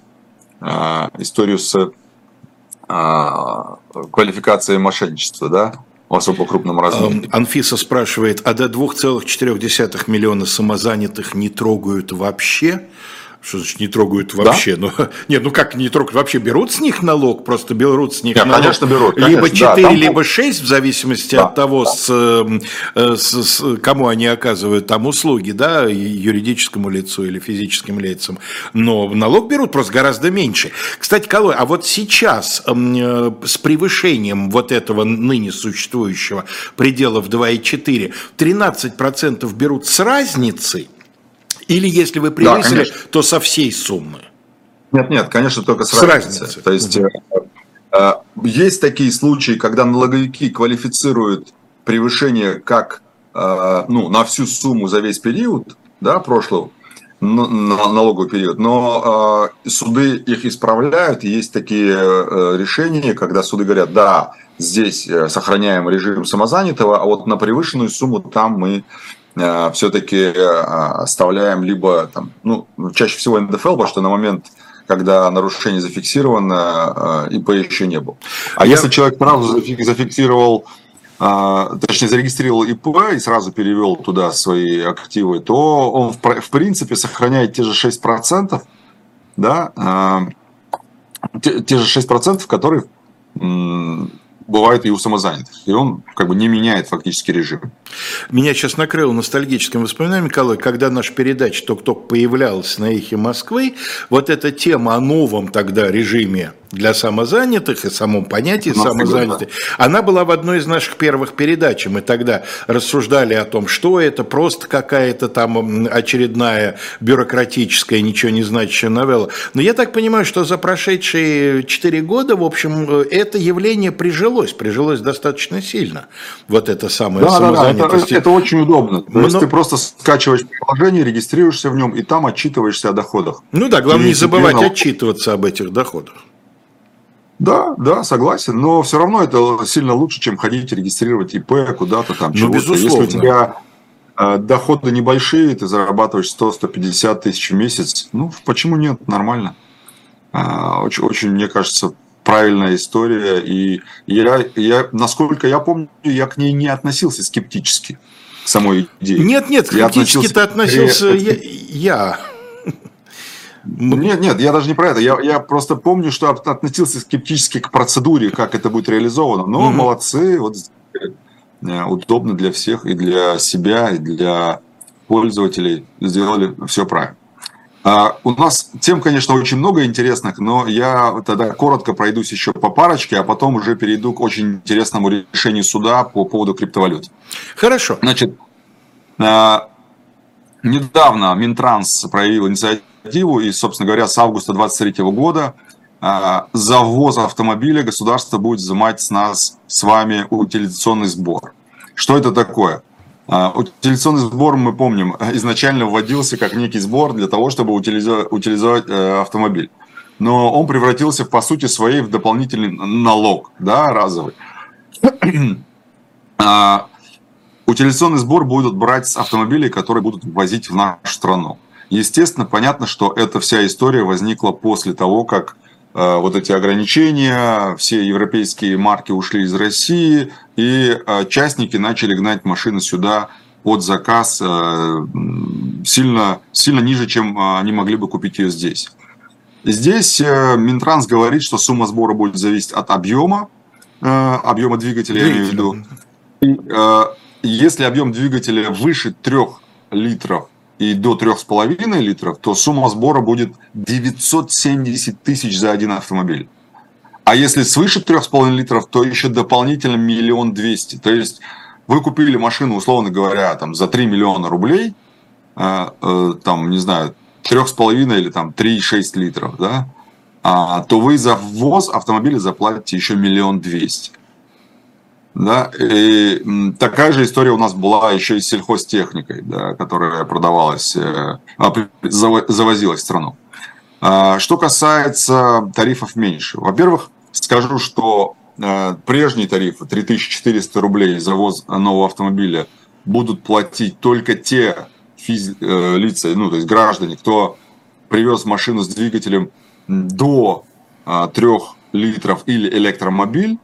историю с а, квалификации мошенничества, да, в особо крупном размере. Анфиса спрашивает, а до 2,4 миллиона самозанятых не трогают вообще? Что значит не трогают вообще? Да? Ну, нет, ну как не трогают? Вообще берут с них налог? Просто берут с них нет, налог? конечно, берут. Конечно, либо 4, да, либо 6, в зависимости да, от того, да. с, э, с, с, кому они оказывают там услуги, да, юридическому лицу или физическим лицам. Но налог берут просто гораздо меньше. Кстати, Колой, а вот сейчас э, с превышением вот этого ныне существующего предела в 2,4, 13% берут с разницей, или если вы превысили, да, то со всей суммы? Нет, нет, конечно, только с, с разницей. разницей. То есть угу. э, есть такие случаи, когда налоговики квалифицируют превышение как э, ну, на всю сумму за весь период да, прошлого, на, на налоговый период, но э, суды их исправляют, и есть такие э, решения, когда суды говорят, да, здесь э, сохраняем режим самозанятого, а вот на превышенную сумму там мы Э, все-таки э, оставляем либо, там, ну, чаще всего НДФЛ, потому что на момент когда нарушение зафиксировано, э, ИП еще не был. А Я... если человек сразу зафиксировал, точнее зарегистрировал ИП и сразу перевел туда свои активы, то он в принципе сохраняет те же 6%, да, те же 6%, которые бывает и у самозанятых. И он как бы не меняет фактически режим. Меня сейчас накрыло ностальгическим воспоминанием, Николай, когда наша передача только-только появлялась на эхе Москвы, вот эта тема о новом тогда режиме для самозанятых и самом понятии самозанятых, она была в одной из наших первых передач. Мы тогда рассуждали о том, что это просто какая-то там очередная бюрократическая, ничего не значащая новелла. Но я так понимаю, что за прошедшие четыре года, в общем, это явление прижилось, прижилось достаточно сильно. Вот это самое да, самозанятость. Да, да, это, это очень удобно. То Но... есть ты просто скачиваешь приложение, регистрируешься в нем и там отчитываешься о доходах. Ну да, главное и не забывать отчитываться об этих доходах. Да, да, согласен, но все равно это сильно лучше, чем ходить регистрировать ИП куда-то там ну, чего-то. Если у тебя э, доходы небольшие, ты зарабатываешь 100-150 тысяч в месяц, ну почему нет, нормально. Э, очень, очень, мне кажется, правильная история. И я, я, насколько я помню, я к ней не относился скептически, к самой идее. Нет, нет, скептически-то относился я. я. Нет, нет, я даже не про это. Я, я просто помню, что относился скептически к процедуре, как это будет реализовано. Но угу. молодцы, вот э, удобно для всех, и для себя, и для пользователей сделали все правильно. А, у нас тем, конечно, очень много интересных, но я тогда коротко пройдусь еще по парочке, а потом уже перейду к очень интересному решению суда по поводу криптовалют. Хорошо. Значит, а, недавно Минтранс проявил инициативу и, собственно говоря, с августа 2023 года а, за ввоз автомобиля государство будет взимать с нас с вами утилизационный сбор. Что это такое? А, утилизационный сбор, мы помним, изначально вводился как некий сбор для того, чтобы утилизовать, э, автомобиль. Но он превратился, по сути своей, в дополнительный налог, да, разовый. А, утилизационный сбор будут брать с автомобилей, которые будут ввозить в нашу страну. Естественно, понятно, что эта вся история возникла после того, как вот эти ограничения, все европейские марки ушли из России, и э, частники начали гнать машины сюда под заказ э, сильно, сильно ниже, чем они могли бы купить ее здесь. Здесь Минтранс говорит, что сумма сбора будет зависеть от объема, объема двигателя, я имею в виду. И, если объем двигателя выше 3 литров и до 3,5 литров, то сумма сбора будет 970 тысяч за один автомобиль. А если свыше 3,5 литров, то еще дополнительно миллион двести. То есть вы купили машину, условно говоря, там, за 3 миллиона рублей, э, э, там, не знаю, 3,5 или там 3,6 литров, да, а, то вы за ввоз автомобиля заплатите еще миллион двести. Да? И такая же история у нас была еще и с сельхозтехникой, да, которая продавалась, э, а, завозилась в страну. А, что касается тарифов меньше. Во-первых, скажу, что э, прежние тарифы 3400 рублей за ввоз нового автомобиля будут платить только те физ... Э, лица, ну, то есть граждане, кто привез машину с двигателем до 3 литров или электромобиль,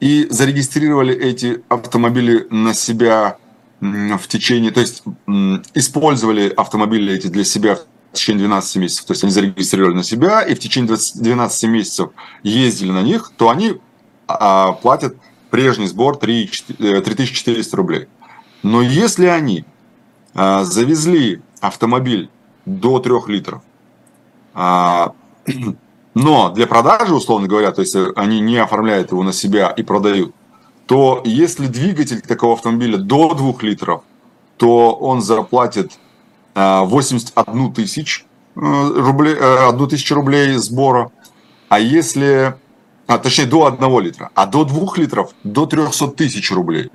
и зарегистрировали эти автомобили на себя в течение, то есть использовали автомобили эти для себя в течение 12 месяцев, то есть они зарегистрировали на себя и в течение 12 месяцев ездили на них, то они а, платят прежний сбор 3, 3400 э, рублей. Но если они а, завезли автомобиль до 3 литров, а, но для продажи, условно говоря, то есть они не оформляют его на себя и продают, то если двигатель такого автомобиля до 2 литров, то он заплатит 81 тысяч э, рублей, 1 э, тысячу рублей сбора. А если, а, точнее, до 1 литра, а до 2 литров до 300 тысяч рублей.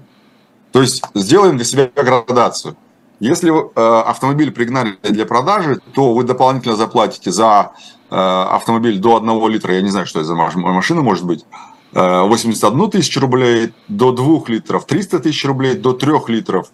То есть сделаем для себя градацию. Если э, автомобиль пригнали для продажи, то вы дополнительно заплатите за Э, автомобиль до 1 литра, я не знаю, что это за машина может быть, 81 э, тысячу рублей, до 2 литров 300 тысяч рублей, до 3 литров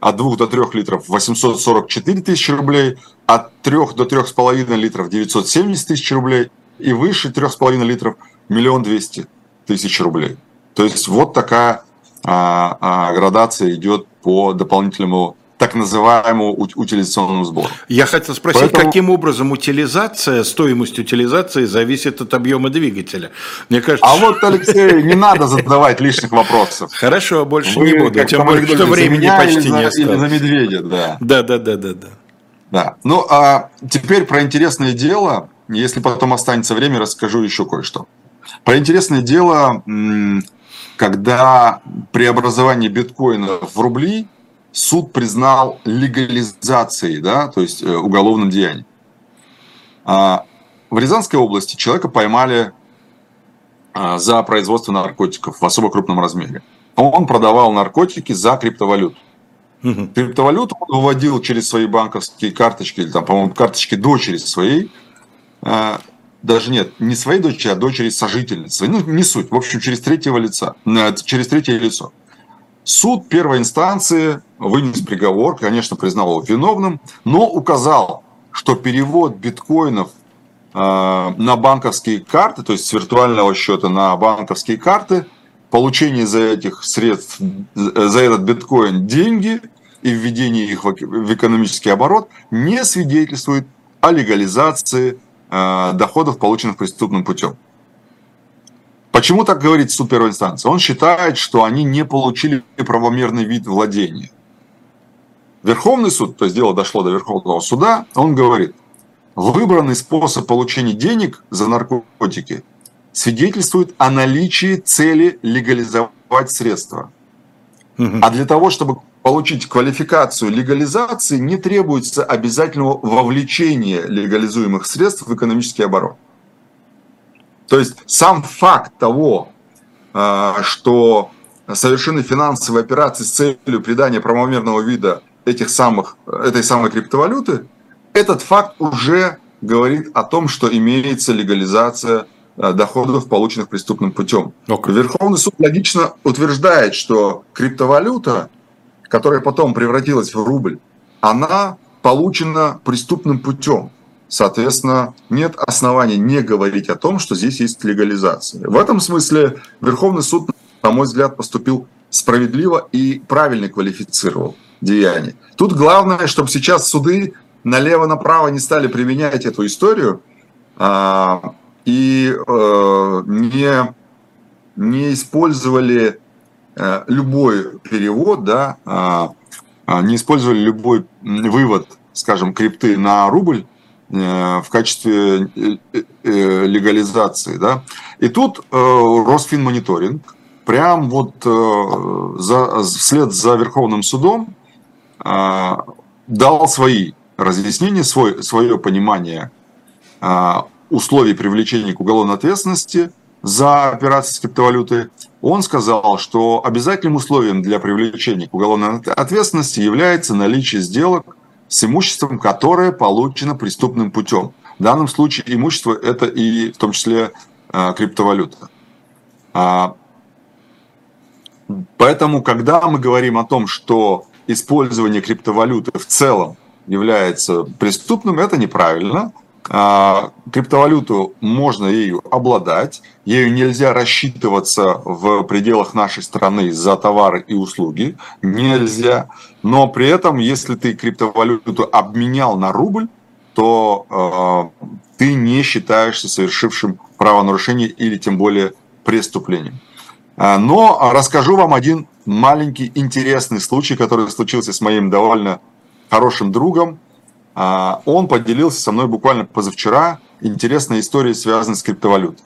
от 2 до 3 литров 844 тысячи рублей, от 3 до 3,5 литров 970 тысяч рублей и выше 3,5 литров миллион двести тысяч рублей. То есть вот такая а, а, градация идет по дополнительному так называемому утилизационному сбору. Я хотел спросить, Поэтому... каким образом утилизация, стоимость утилизации зависит от объема двигателя? Мне кажется... А вот, Алексей, не надо задавать лишних вопросов. Хорошо, больше Вы, не буду. Тем более, что времени почти не осталось. Или за медведя, да. Да, да, да, да, да. Да. Ну, а теперь про интересное дело. Если потом останется время, расскажу еще кое-что. Про интересное дело, когда преобразование биткоина в рубли – суд признал легализацией, да, то есть э, уголовным деянием. А, в Рязанской области человека поймали а, за производство наркотиков в особо крупном размере. Он продавал наркотики за криптовалюту. Угу. Криптовалюту он выводил через свои банковские карточки, или там, по-моему, карточки дочери своей, а, даже нет, не своей дочери, а дочери сожительницы. Ну, не суть. В общем, через третьего лица, э, через третье лицо. Суд первой инстанции вынес приговор, конечно, признал его виновным, но указал, что перевод биткоинов э, на банковские карты, то есть с виртуального счета на банковские карты, получение за этих средств, за этот биткоин деньги и введение их в экономический оборот не свидетельствует о легализации э, доходов, полученных преступным путем. Почему так говорит суд первой инстанции? Он считает, что они не получили правомерный вид владения. Верховный суд, то есть дело дошло до Верховного суда, он говорит, выбранный способ получения денег за наркотики свидетельствует о наличии цели легализовать средства. А для того, чтобы получить квалификацию легализации, не требуется обязательного вовлечения легализуемых средств в экономический оборот. То есть сам факт того, а, что совершены финансовые операции с целью придания правомерного вида этих самых, этой самой криптовалюты, этот факт уже говорит о том, что имеется легализация а, доходов, полученных преступным путем. Okay. Верховный суд логично утверждает, что криптовалюта – которая потом превратилась в рубль, она получена преступным путем. Соответственно, нет оснований не говорить о том, что здесь есть легализация. В этом смысле Верховный суд, на мой взгляд, поступил справедливо и правильно квалифицировал деяние. Тут главное, чтобы сейчас суды налево-направо не стали применять эту историю а, и э, не, не использовали Э, любой перевод, да, а, а, не использовали любой вывод, скажем, крипты на рубль э, в качестве легализации, да. И тут Росфинмониторинг прям вот за, вслед за Верховным судом дал свои разъяснения, свой, свое понимание условий привлечения к уголовной ответственности за операции с криптовалютой, он сказал, что обязательным условием для привлечения к уголовной ответственности является наличие сделок с имуществом, которое получено преступным путем. В данном случае имущество это и в том числе э, криптовалюта. А, поэтому, когда мы говорим о том, что использование криптовалюты в целом является преступным, это неправильно. А, криптовалюту можно ею обладать, ею нельзя рассчитываться в пределах нашей страны за товары и услуги, нельзя. Но при этом, если ты криптовалюту обменял на рубль, то э, ты не считаешься совершившим правонарушение или тем более преступлением. А, но расскажу вам один маленький интересный случай, который случился с моим довольно хорошим другом, а, он поделился со мной буквально позавчера интересной историей, связанной с криптовалютой.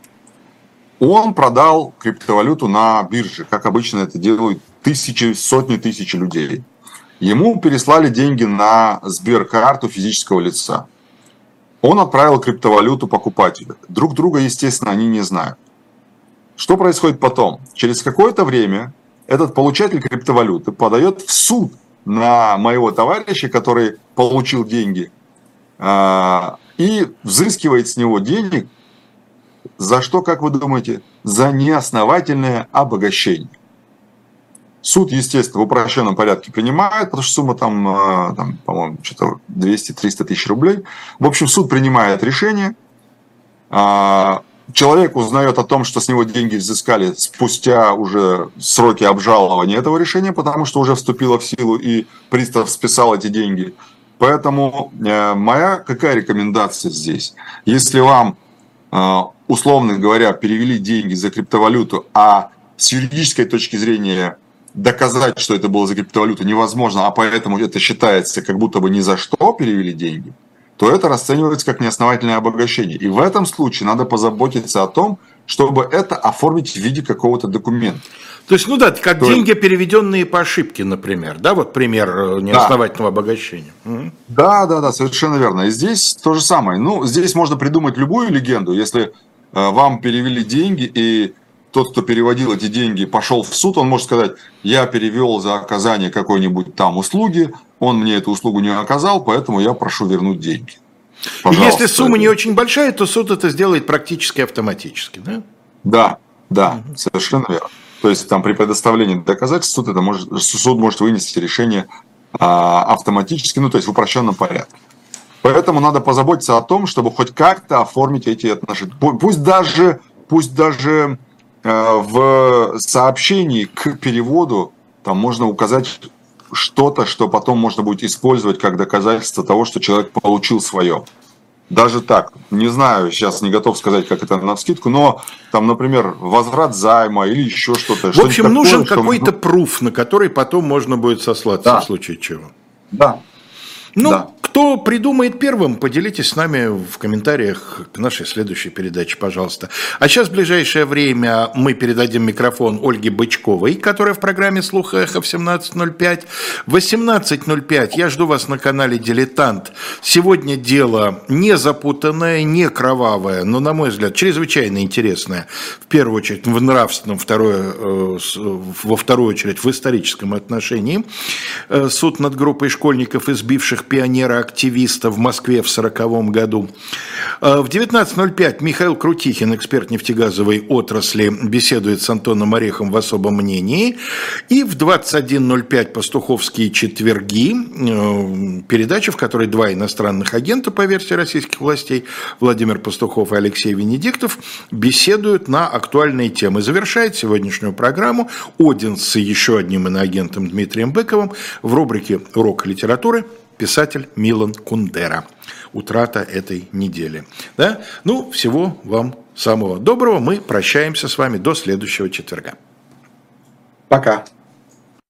Он продал криптовалюту на бирже, как обычно это делают тысячи, сотни тысяч людей. Ему переслали деньги на Сберкарту физического лица. Он отправил криптовалюту покупателю. Друг друга, естественно, они не знают. Что происходит потом? Через какое-то время этот получатель криптовалюты подает в суд на моего товарища, который получил деньги, а, и взыскивает с него денег, за что, как вы думаете, за неосновательное обогащение. Суд, естественно, в упрощенном порядке принимает, потому что сумма там, а, там по-моему, что-то 200-300 тысяч рублей. В общем, суд принимает решение, а, человек узнает о том, что с него деньги взыскали спустя уже сроки обжалования этого решения, потому что уже вступило в силу и пристав списал эти деньги. Поэтому э, моя какая рекомендация здесь? Если вам, э, условно говоря, перевели деньги за криптовалюту, а с юридической точки зрения доказать, что это было за криптовалюту невозможно, а поэтому это считается как будто бы ни за что перевели деньги – то это расценивается как неосновательное обогащение. И в этом случае надо позаботиться о том, чтобы это оформить в виде какого-то документа. То есть, ну да, как то деньги, переведенные по ошибке, например, да, вот пример э, неосновательного да. обогащения. Да, да, да, совершенно верно. И здесь то же самое. Ну, здесь можно придумать любую легенду, если э, вам перевели деньги и тот, кто переводил эти деньги, пошел в суд, он может сказать, я перевел за оказание какой-нибудь там услуги, он мне эту услугу не оказал, поэтому я прошу вернуть деньги. Пожалуйста. Если сумма не очень большая, то суд это сделает практически автоматически, да? Да, да, угу. совершенно верно. То есть там при предоставлении доказательств суд, это может, суд может вынести решение а, автоматически, ну то есть в упрощенном порядке. Поэтому надо позаботиться о том, чтобы хоть как-то оформить эти отношения. Пусть даже, пусть даже э, в сообщении к переводу там можно указать что-то, что потом можно будет использовать как доказательство того, что человек получил свое. Даже так, не знаю, сейчас не готов сказать, как это на скидку, но там, например, возврат займа или еще что-то. В общем, такое, нужен какой-то пруф, на который потом можно будет сослаться да. в случае чего. Да. Ну, да Кто придумает первым, поделитесь с нами в комментариях к нашей следующей передаче, пожалуйста. А сейчас в ближайшее время мы передадим микрофон Ольге Бычковой, которая в программе «Слух эхо» в 17.05. В 18.05 я жду вас на канале «Дилетант». Сегодня дело не запутанное, не кровавое, но, на мой взгляд, чрезвычайно интересное. В первую очередь в нравственном, второе, э, во вторую очередь в историческом отношении. Э, суд над группой школьников, избивших пионера-активиста в Москве в 1940 году. Э, в 19.05 Михаил Крутихин, эксперт нефтегазовой отрасли, беседует с Антоном Орехом в особом мнении. И в 21.05 «Пастуховские четверги» передача, в которой два иностранных агента, по версии российских властей, Владимир Пастухов и Алексей Венедиктов, беседуют на актуальные темы. Завершает сегодняшнюю программу Один с еще одним иноагентом Дмитрием Быковым в рубрике «Урок литературы» писатель Милан Кундера. Утрата этой недели. Да? Ну, всего вам самого доброго. Мы прощаемся с вами до следующего четверга. Пока.